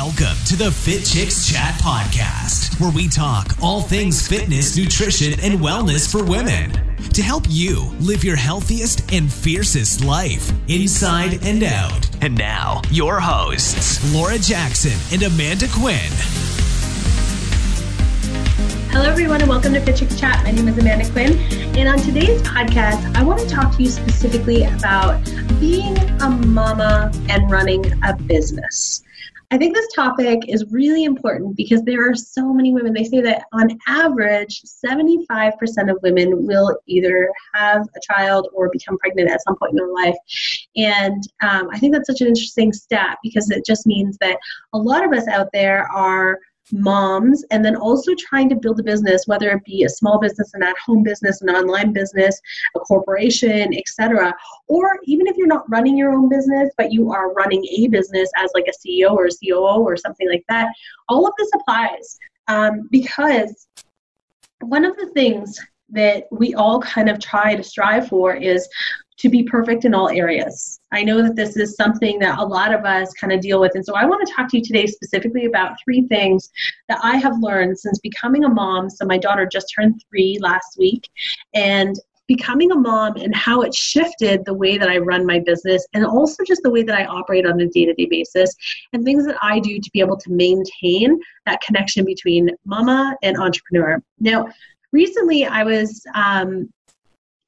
Welcome to the Fit Chicks Chat Podcast, where we talk all things fitness, nutrition, and wellness for women to help you live your healthiest and fiercest life inside and out. And now, your hosts, Laura Jackson and Amanda Quinn. Hello, everyone, and welcome to Fit Chicks Chat. My name is Amanda Quinn, and on today's podcast, I want to talk to you specifically about being a mama and running a business. I think this topic is really important because there are so many women. They say that on average, 75% of women will either have a child or become pregnant at some point in their life. And um, I think that's such an interesting stat because it just means that a lot of us out there are moms and then also trying to build a business whether it be a small business an at-home business an online business a corporation etc or even if you're not running your own business but you are running a business as like a ceo or a coo or something like that all of this applies. Um, because one of the things that we all kind of try to strive for is to be perfect in all areas. I know that this is something that a lot of us kind of deal with. And so I want to talk to you today specifically about three things that I have learned since becoming a mom. So my daughter just turned three last week. And becoming a mom and how it shifted the way that I run my business and also just the way that I operate on a day to day basis and things that I do to be able to maintain that connection between mama and entrepreneur. Now, recently I was um,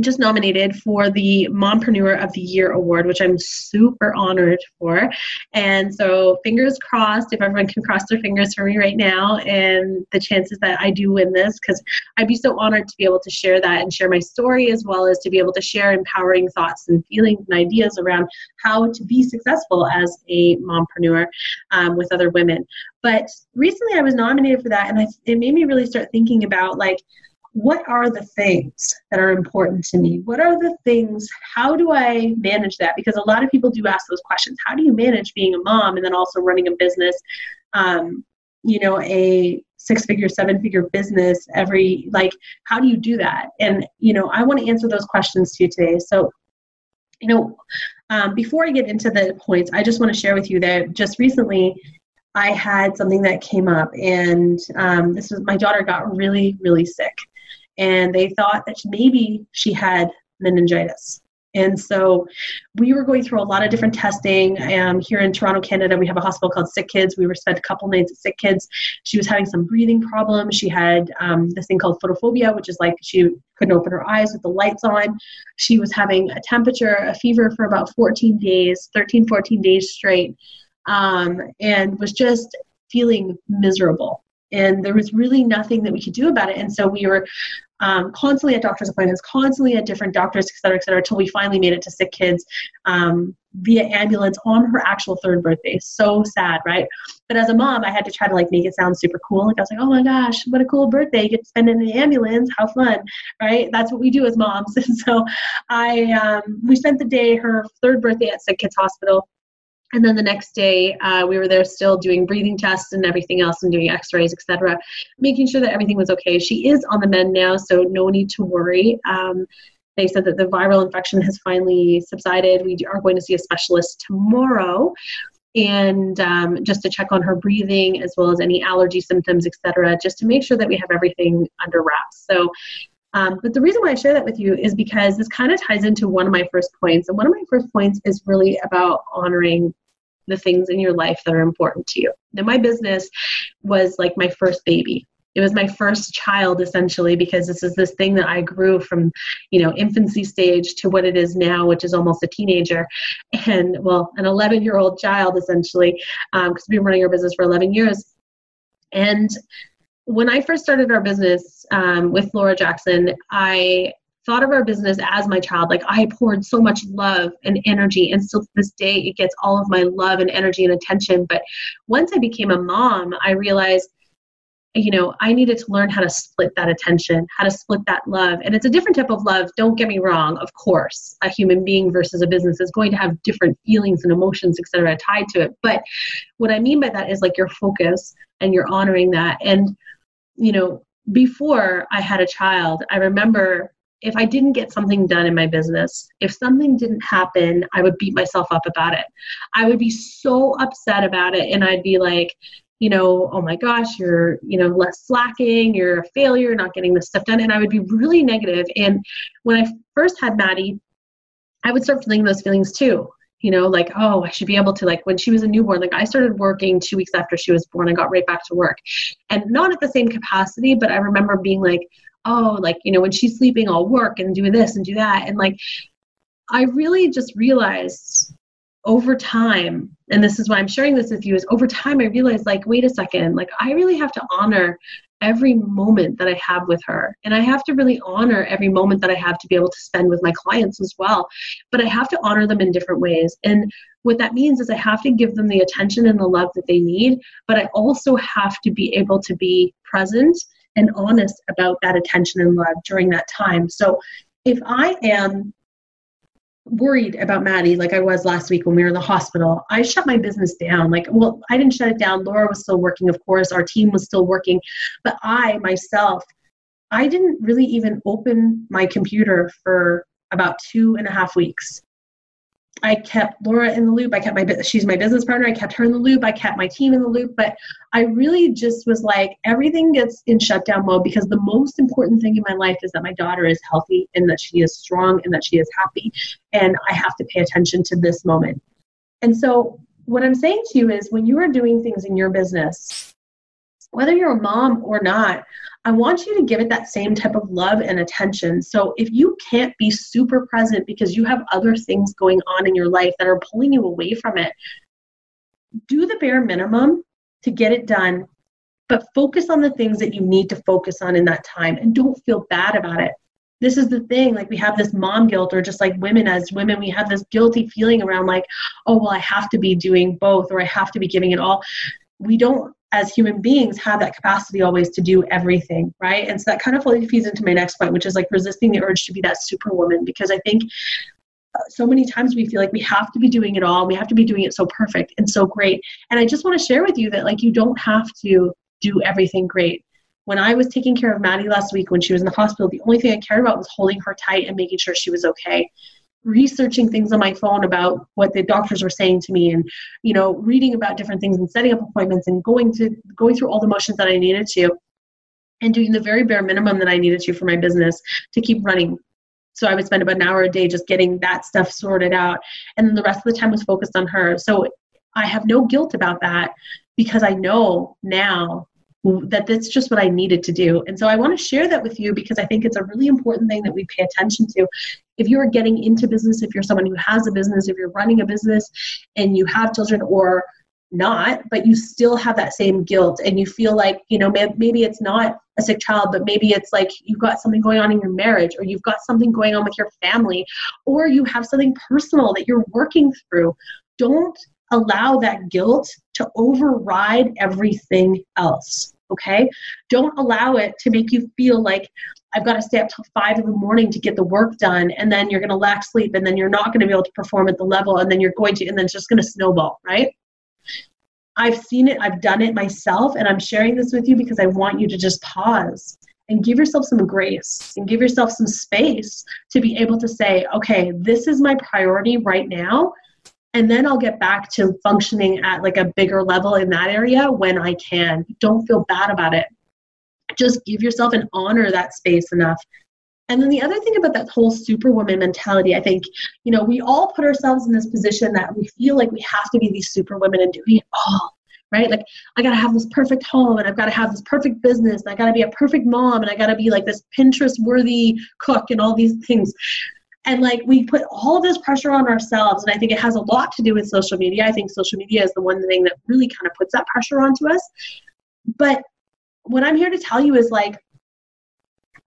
just nominated for the Mompreneur of the Year award, which I'm super honored for. And so, fingers crossed, if everyone can cross their fingers for me right now, and the chances that I do win this, because I'd be so honored to be able to share that and share my story, as well as to be able to share empowering thoughts and feelings and ideas around how to be successful as a mompreneur um, with other women. But recently, I was nominated for that, and I, it made me really start thinking about like, what are the things that are important to me? What are the things, how do I manage that? Because a lot of people do ask those questions. How do you manage being a mom and then also running a business? Um, you know, a six figure, seven figure business every, like, how do you do that? And, you know, I want to answer those questions to you today. So, you know, um, before I get into the points, I just want to share with you that just recently I had something that came up, and um, this was my daughter got really, really sick and they thought that maybe she had meningitis. And so we were going through a lot of different testing. Um, here in Toronto, Canada, we have a hospital called Sick Kids. We were spent a couple nights at Sick Kids. She was having some breathing problems. She had um, this thing called photophobia, which is like she couldn't open her eyes with the lights on. She was having a temperature, a fever for about 14 days, 13, 14 days straight, um, and was just feeling miserable and there was really nothing that we could do about it. And so we were um, constantly at doctor's appointments, constantly at different doctors, et cetera, et cetera, until we finally made it to Sick Kids um, via ambulance on her actual third birthday. So sad, right? But as a mom, I had to try to like make it sound super cool. Like I was like, oh my gosh, what a cool birthday! You get to spend in the ambulance. How fun, right? That's what we do as moms. And so I, um, we spent the day, her third birthday at Sick Kids Hospital and then the next day uh, we were there still doing breathing tests and everything else and doing x-rays etc making sure that everything was okay. She is on the mend now so no need to worry. Um, they said that the viral infection has finally subsided. We are going to see a specialist tomorrow. And um, just to check on her breathing as well as any allergy symptoms etc just to make sure that we have everything under wraps. So um, but the reason why I share that with you is because this kind of ties into one of my first points. And one of my first points is really about honoring the things in your life that are important to you. Now, my business was like my first baby. It was my first child essentially because this is this thing that I grew from, you know, infancy stage to what it is now, which is almost a teenager, and well, an 11 year old child essentially, because um, we've been running our business for 11 years. And when I first started our business um, with Laura Jackson, I thought of our business as my child. Like I poured so much love and energy, and still to this day, it gets all of my love and energy and attention. But once I became a mom, I realized, you know, I needed to learn how to split that attention, how to split that love. And it's a different type of love. Don't get me wrong. Of course, a human being versus a business is going to have different feelings and emotions, etc., tied to it. But what I mean by that is like your focus and you're honoring that. And you know, before I had a child, I remember if I didn't get something done in my business, if something didn't happen, I would beat myself up about it. I would be so upset about it and I'd be like, you know, oh my gosh, you're, you know, less slacking, you're a failure, not getting this stuff done. And I would be really negative. And when I first had Maddie, I would start feeling those feelings too. You know, like, oh, I should be able to, like, when she was a newborn, like, I started working two weeks after she was born. I got right back to work. And not at the same capacity, but I remember being like, oh, like, you know, when she's sleeping, I'll work and do this and do that. And like, I really just realized over time, and this is why I'm sharing this with you, is over time I realized, like, wait a second, like, I really have to honor every moment that I have with her. And I have to really honor every moment that I have to be able to spend with my clients as well. But I have to honor them in different ways. And what that means is I have to give them the attention and the love that they need, but I also have to be able to be present and honest about that attention and love during that time. So if I am worried about Maddie like I was last week when we were in the hospital, I shut my business down. Like, well, I didn't shut it down. Laura was still working, of course, our team was still working, but I myself, I didn't really even open my computer for about two and a half weeks. I kept Laura in the loop. I kept my she's my business partner. I kept her in the loop. I kept my team in the loop. But I really just was like everything gets in shutdown mode because the most important thing in my life is that my daughter is healthy and that she is strong and that she is happy. And I have to pay attention to this moment. And so what I'm saying to you is when you are doing things in your business, whether you're a mom or not, I want you to give it that same type of love and attention. So if you can't be super present because you have other things going on in your life that are pulling you away from it, do the bare minimum to get it done, but focus on the things that you need to focus on in that time and don't feel bad about it. This is the thing, like we have this mom guilt, or just like women as women, we have this guilty feeling around, like, oh, well, I have to be doing both, or I have to be giving it all. We don't as human beings have that capacity always to do everything, right? And so that kind of fully feeds into my next point, which is like resisting the urge to be that superwoman, because I think uh, so many times we feel like we have to be doing it all, we have to be doing it so perfect and so great. And I just want to share with you that like you don't have to do everything great. When I was taking care of Maddie last week when she was in the hospital, the only thing I cared about was holding her tight and making sure she was okay researching things on my phone about what the doctors were saying to me and you know reading about different things and setting up appointments and going to going through all the motions that i needed to and doing the very bare minimum that i needed to for my business to keep running. So i would spend about an hour a day just getting that stuff sorted out and the rest of the time was focused on her. So i have no guilt about that because i know now that that's just what I needed to do. And so I want to share that with you because I think it's a really important thing that we pay attention to. If you are getting into business, if you're someone who has a business, if you're running a business and you have children or not, but you still have that same guilt and you feel like, you know, maybe it's not a sick child, but maybe it's like you've got something going on in your marriage or you've got something going on with your family or you have something personal that you're working through. Don't allow that guilt to override everything else okay? Don't allow it to make you feel like I've got to stay up till five in the morning to get the work done, and then you're going to lack sleep, and then you're not going to be able to perform at the level, and then you're going to, and then it's just going to snowball, right? I've seen it, I've done it myself, and I'm sharing this with you because I want you to just pause and give yourself some grace and give yourself some space to be able to say, okay, this is my priority right now and then I'll get back to functioning at like a bigger level in that area when I can. Don't feel bad about it. Just give yourself and honor that space enough. And then the other thing about that whole superwoman mentality, I think, you know, we all put ourselves in this position that we feel like we have to be these superwomen and doing it all right? Like I gotta have this perfect home and I've gotta have this perfect business and I gotta be a perfect mom and I gotta be like this Pinterest worthy cook and all these things and like we put all this pressure on ourselves and i think it has a lot to do with social media. I think social media is the one thing that really kind of puts that pressure onto us. But what i'm here to tell you is like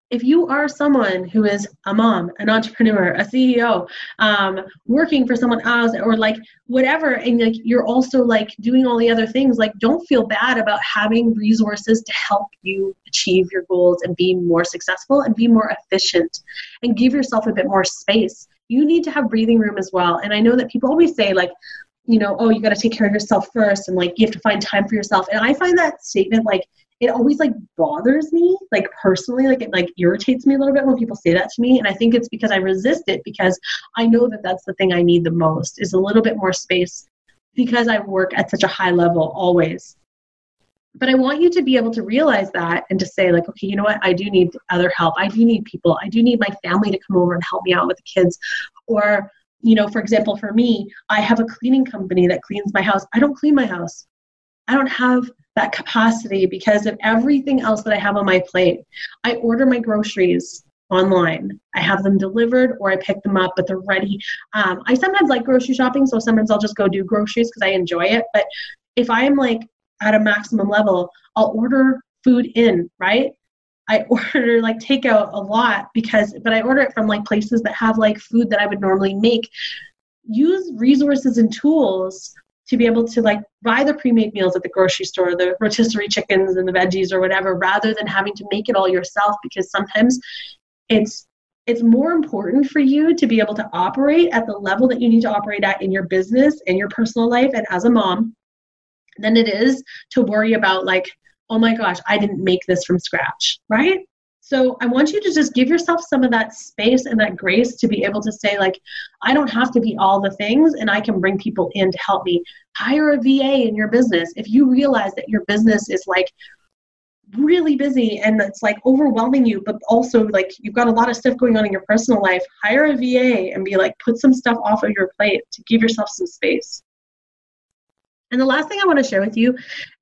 if you are someone who is a mom, an entrepreneur, a CEO, um, working for someone else, or like whatever, and like you're also like doing all the other things, like don't feel bad about having resources to help you achieve your goals and be more successful and be more efficient, and give yourself a bit more space. You need to have breathing room as well. And I know that people always say like, you know, oh, you got to take care of yourself first, and like you have to find time for yourself. And I find that statement like it always like bothers me, like personally, like it like irritates me a little bit when people say that to me. And I think it's because I resist it because I know that that's the thing I need the most is a little bit more space because I work at such a high level always. But I want you to be able to realize that and to say, like, okay, you know what? I do need other help. I do need people. I do need my family to come over and help me out with the kids. Or, you know, for example, for me, I have a cleaning company that cleans my house. I don't clean my house. I don't have that capacity because of everything else that I have on my plate. I order my groceries online. I have them delivered or I pick them up, but they're ready. Um, I sometimes like grocery shopping, so sometimes I'll just go do groceries because I enjoy it. But if I'm like at a maximum level, I'll order food in, right? I order like takeout a lot because, but I order it from like places that have like food that I would normally make. Use resources and tools to be able to like buy the pre-made meals at the grocery store, the rotisserie chickens and the veggies or whatever, rather than having to make it all yourself because sometimes it's it's more important for you to be able to operate at the level that you need to operate at in your business and your personal life and as a mom than it is to worry about like oh my gosh i didn't make this from scratch right so I want you to just give yourself some of that space and that grace to be able to say, like, I don't have to be all the things and I can bring people in to help me. Hire a VA in your business. If you realize that your business is like really busy and it's like overwhelming you, but also like you've got a lot of stuff going on in your personal life, hire a VA and be like, put some stuff off of your plate to give yourself some space. And the last thing I want to share with you,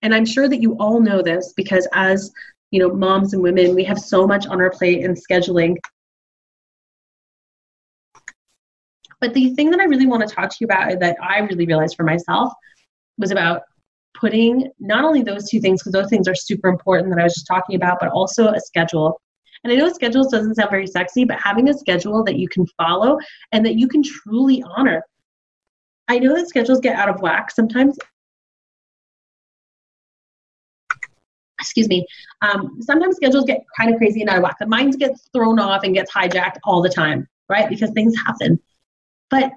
and I'm sure that you all know this because as you know, moms and women, we have so much on our plate and scheduling. But the thing that I really want to talk to you about that I really realized for myself was about putting not only those two things, because those things are super important that I was just talking about, but also a schedule. And I know schedules doesn't sound very sexy, but having a schedule that you can follow and that you can truly honor. I know that schedules get out of whack sometimes, excuse me, um, sometimes schedules get kind of crazy and out of whack. The mind gets thrown off and gets hijacked all the time, right? Because things happen. But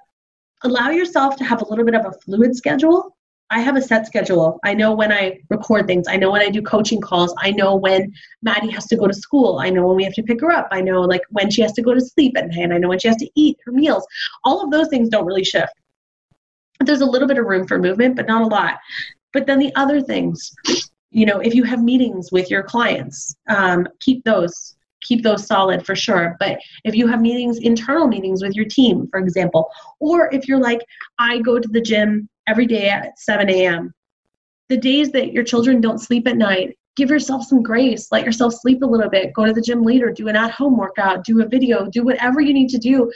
allow yourself to have a little bit of a fluid schedule. I have a set schedule. I know when I record things. I know when I do coaching calls. I know when Maddie has to go to school. I know when we have to pick her up. I know like when she has to go to sleep at night. I know when she has to eat her meals. All of those things don't really shift. There's a little bit of room for movement, but not a lot. But then the other things, you know if you have meetings with your clients um, keep those keep those solid for sure. But if you have meetings internal meetings with your team for example or if you're like i go to the gym every day at 7 a.m the days that your children don't sleep at night give yourself some grace let yourself sleep a little bit go to the gym later do an at-home workout do a video do whatever you need to do.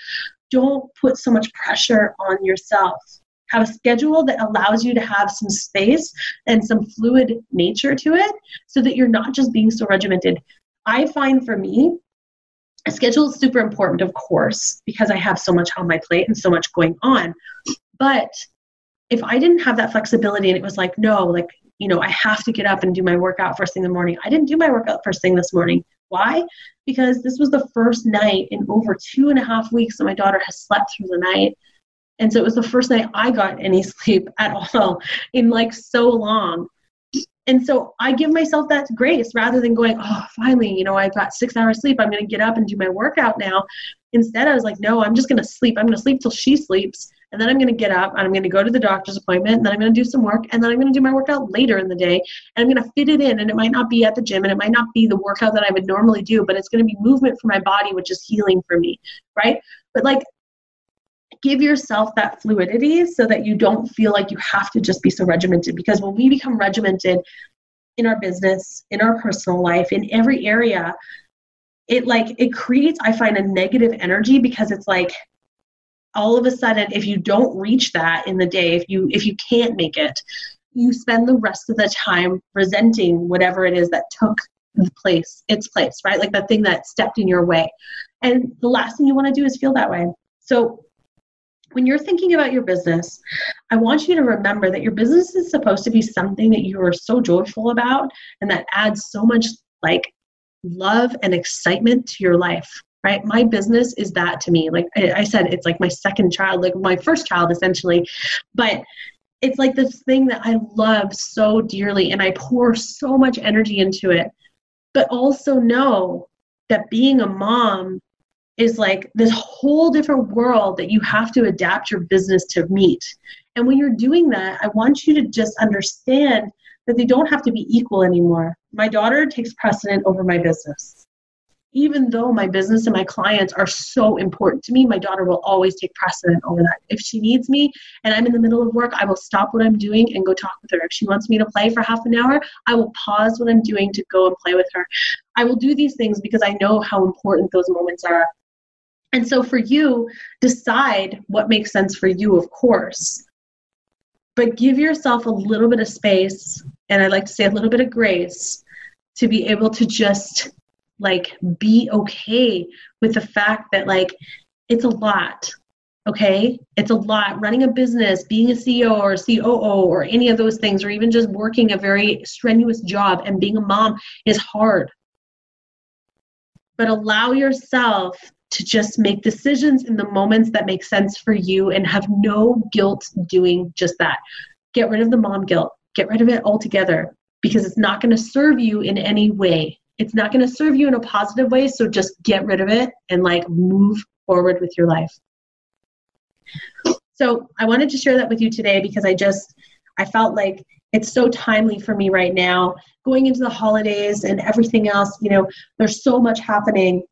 Don't put so much pressure on yourself have a schedule that allows you to have some space and some fluid nature to it so that you're not just being so regimented. I find for me, a schedule is super important, of course, because I have so much on my plate and so much going on. But if I didn't have that flexibility and it was like, no, like, you know, I have to get up and do my workout first thing in the morning. I didn't do my workout first thing this morning. Why? Because this was the first night in over two and a half weeks that my daughter has slept through the night and so it was the first night I got any sleep at all in like so long. And so I give myself that grace rather than going, oh, finally, you know, I got six hours sleep. I'm going to get up and do my workout now. Instead, I was like, no, I'm just going to sleep. I'm going to sleep till she sleeps. And then I'm going to get up and I'm going to go to the doctor's appointment. And then I'm going to do some work. And then I'm going to do my workout later in the day. And I'm going to fit it in. And it might not be at the gym and it might not be the workout that I would normally do, but it's going to be movement for my body, which is healing for me. Right. But like give yourself that fluidity so that you don't feel like you have to just be so regimented. Because when we become regimented in our business in our personal life in every area it like it creates i find a negative energy because it's like all of a sudden if you don't reach that in the day if you if you can't make it you spend the rest of the time resenting whatever it is that took the place its place right? Like that thing that stepped in your way. And the last thing you want to do is feel that way. So when you're thinking about your business, I want you to remember that your business is supposed to be something that you are so joyful about and that adds so much like love and excitement to your life right? My business is that to me. Like i said it's like my second child like my first child essentially. But it's like this thing that I love so dearly and I pour so much energy into it. But also know that being a mom is like this whole different world that you have to adapt your business to meet. And when you're doing that, I want you to just understand that they don't have to be equal anymore. My daughter takes precedent over my business. Even though my business and my clients are so important to me, my daughter will always take precedent over that. If she needs me and I'm in the middle of work, I will stop what I'm doing and go talk with her. If she wants me to play for half an hour, I will pause what I'm doing to go and play with her. I will do these things because I know how important those moments are. And so for you, decide what makes sense for you, of course. But give yourself a little bit of space, and I like to say a little bit of grace to be able to just like be okay with the fact that like it's a lot. Okay? It's a lot. Running a business, being a CEO or a COO or any of those things, or even just working a very strenuous job and being a mom is hard. But allow yourself to just make decisions in the moments that make sense for you and have no guilt doing just that. Get rid of the mom guilt, get rid of it altogether because it's not going to serve you in any way. It's not going to serve you in a positive way, so just get rid of it and like move forward with your life. So, I wanted to share that with you today because I just I felt like it's so timely for me right now going into the holidays and everything else you know there's so much happening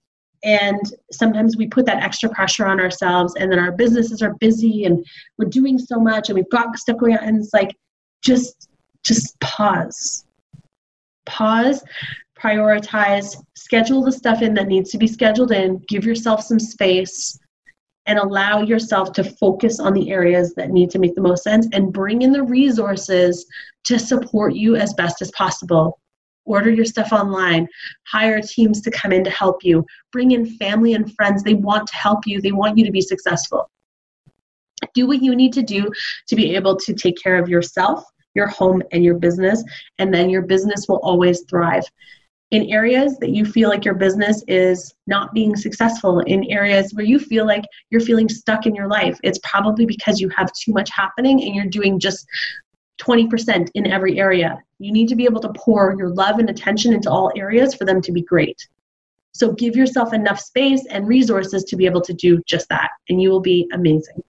and sometimes we put that extra pressure on ourselves and then our businesses are busy and we're doing so much and we've got stuff going on and it's like just just pause. Pause prioritize schedule the stuff in that needs to be scheduled in give yourself some space and allow yourself to focus on the areas that need to make the most sense and bring in the resources to support you as best as possible order your stuff online hire teams to come in to help you bring in family and friends. They want to help you. They want you to be successful. Do what you need to do to be able to take care of yourself your home and your business and then your business will always thrive. In areas that you feel like your business is not being successful, in areas where you feel like you're feeling stuck in your life, it's probably because you have too much happening and you're doing just 20% in every area. You need to be able to pour your love and attention into all areas for them to be great. So give yourself enough space and resources to be able to do just that, and you will be amazing.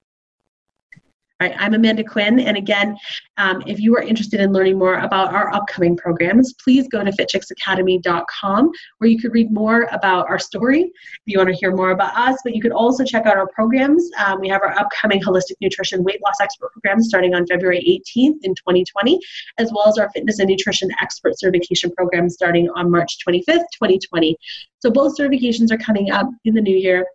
Right, I'm Amanda Quinn, and again, um, if you are interested in learning more about our upcoming programs, please go to fitchicksacademy.com where you could read more about our story if you want to hear more about us, but you could also check out our programs. Um, we have our upcoming holistic nutrition weight loss expert program starting on February 18th in 2020, as well as our fitness and nutrition expert certification program starting on March 25th, 2020. So both certifications are coming up in the new year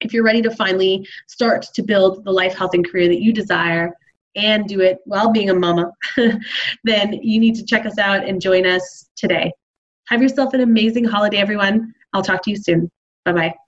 if you're ready to finally start to build the life, health, and career that you desire and do it while being a mama, then you need to check us out and join us today. Have yourself an amazing holiday, everyone. I'll talk to you soon. Bye bye.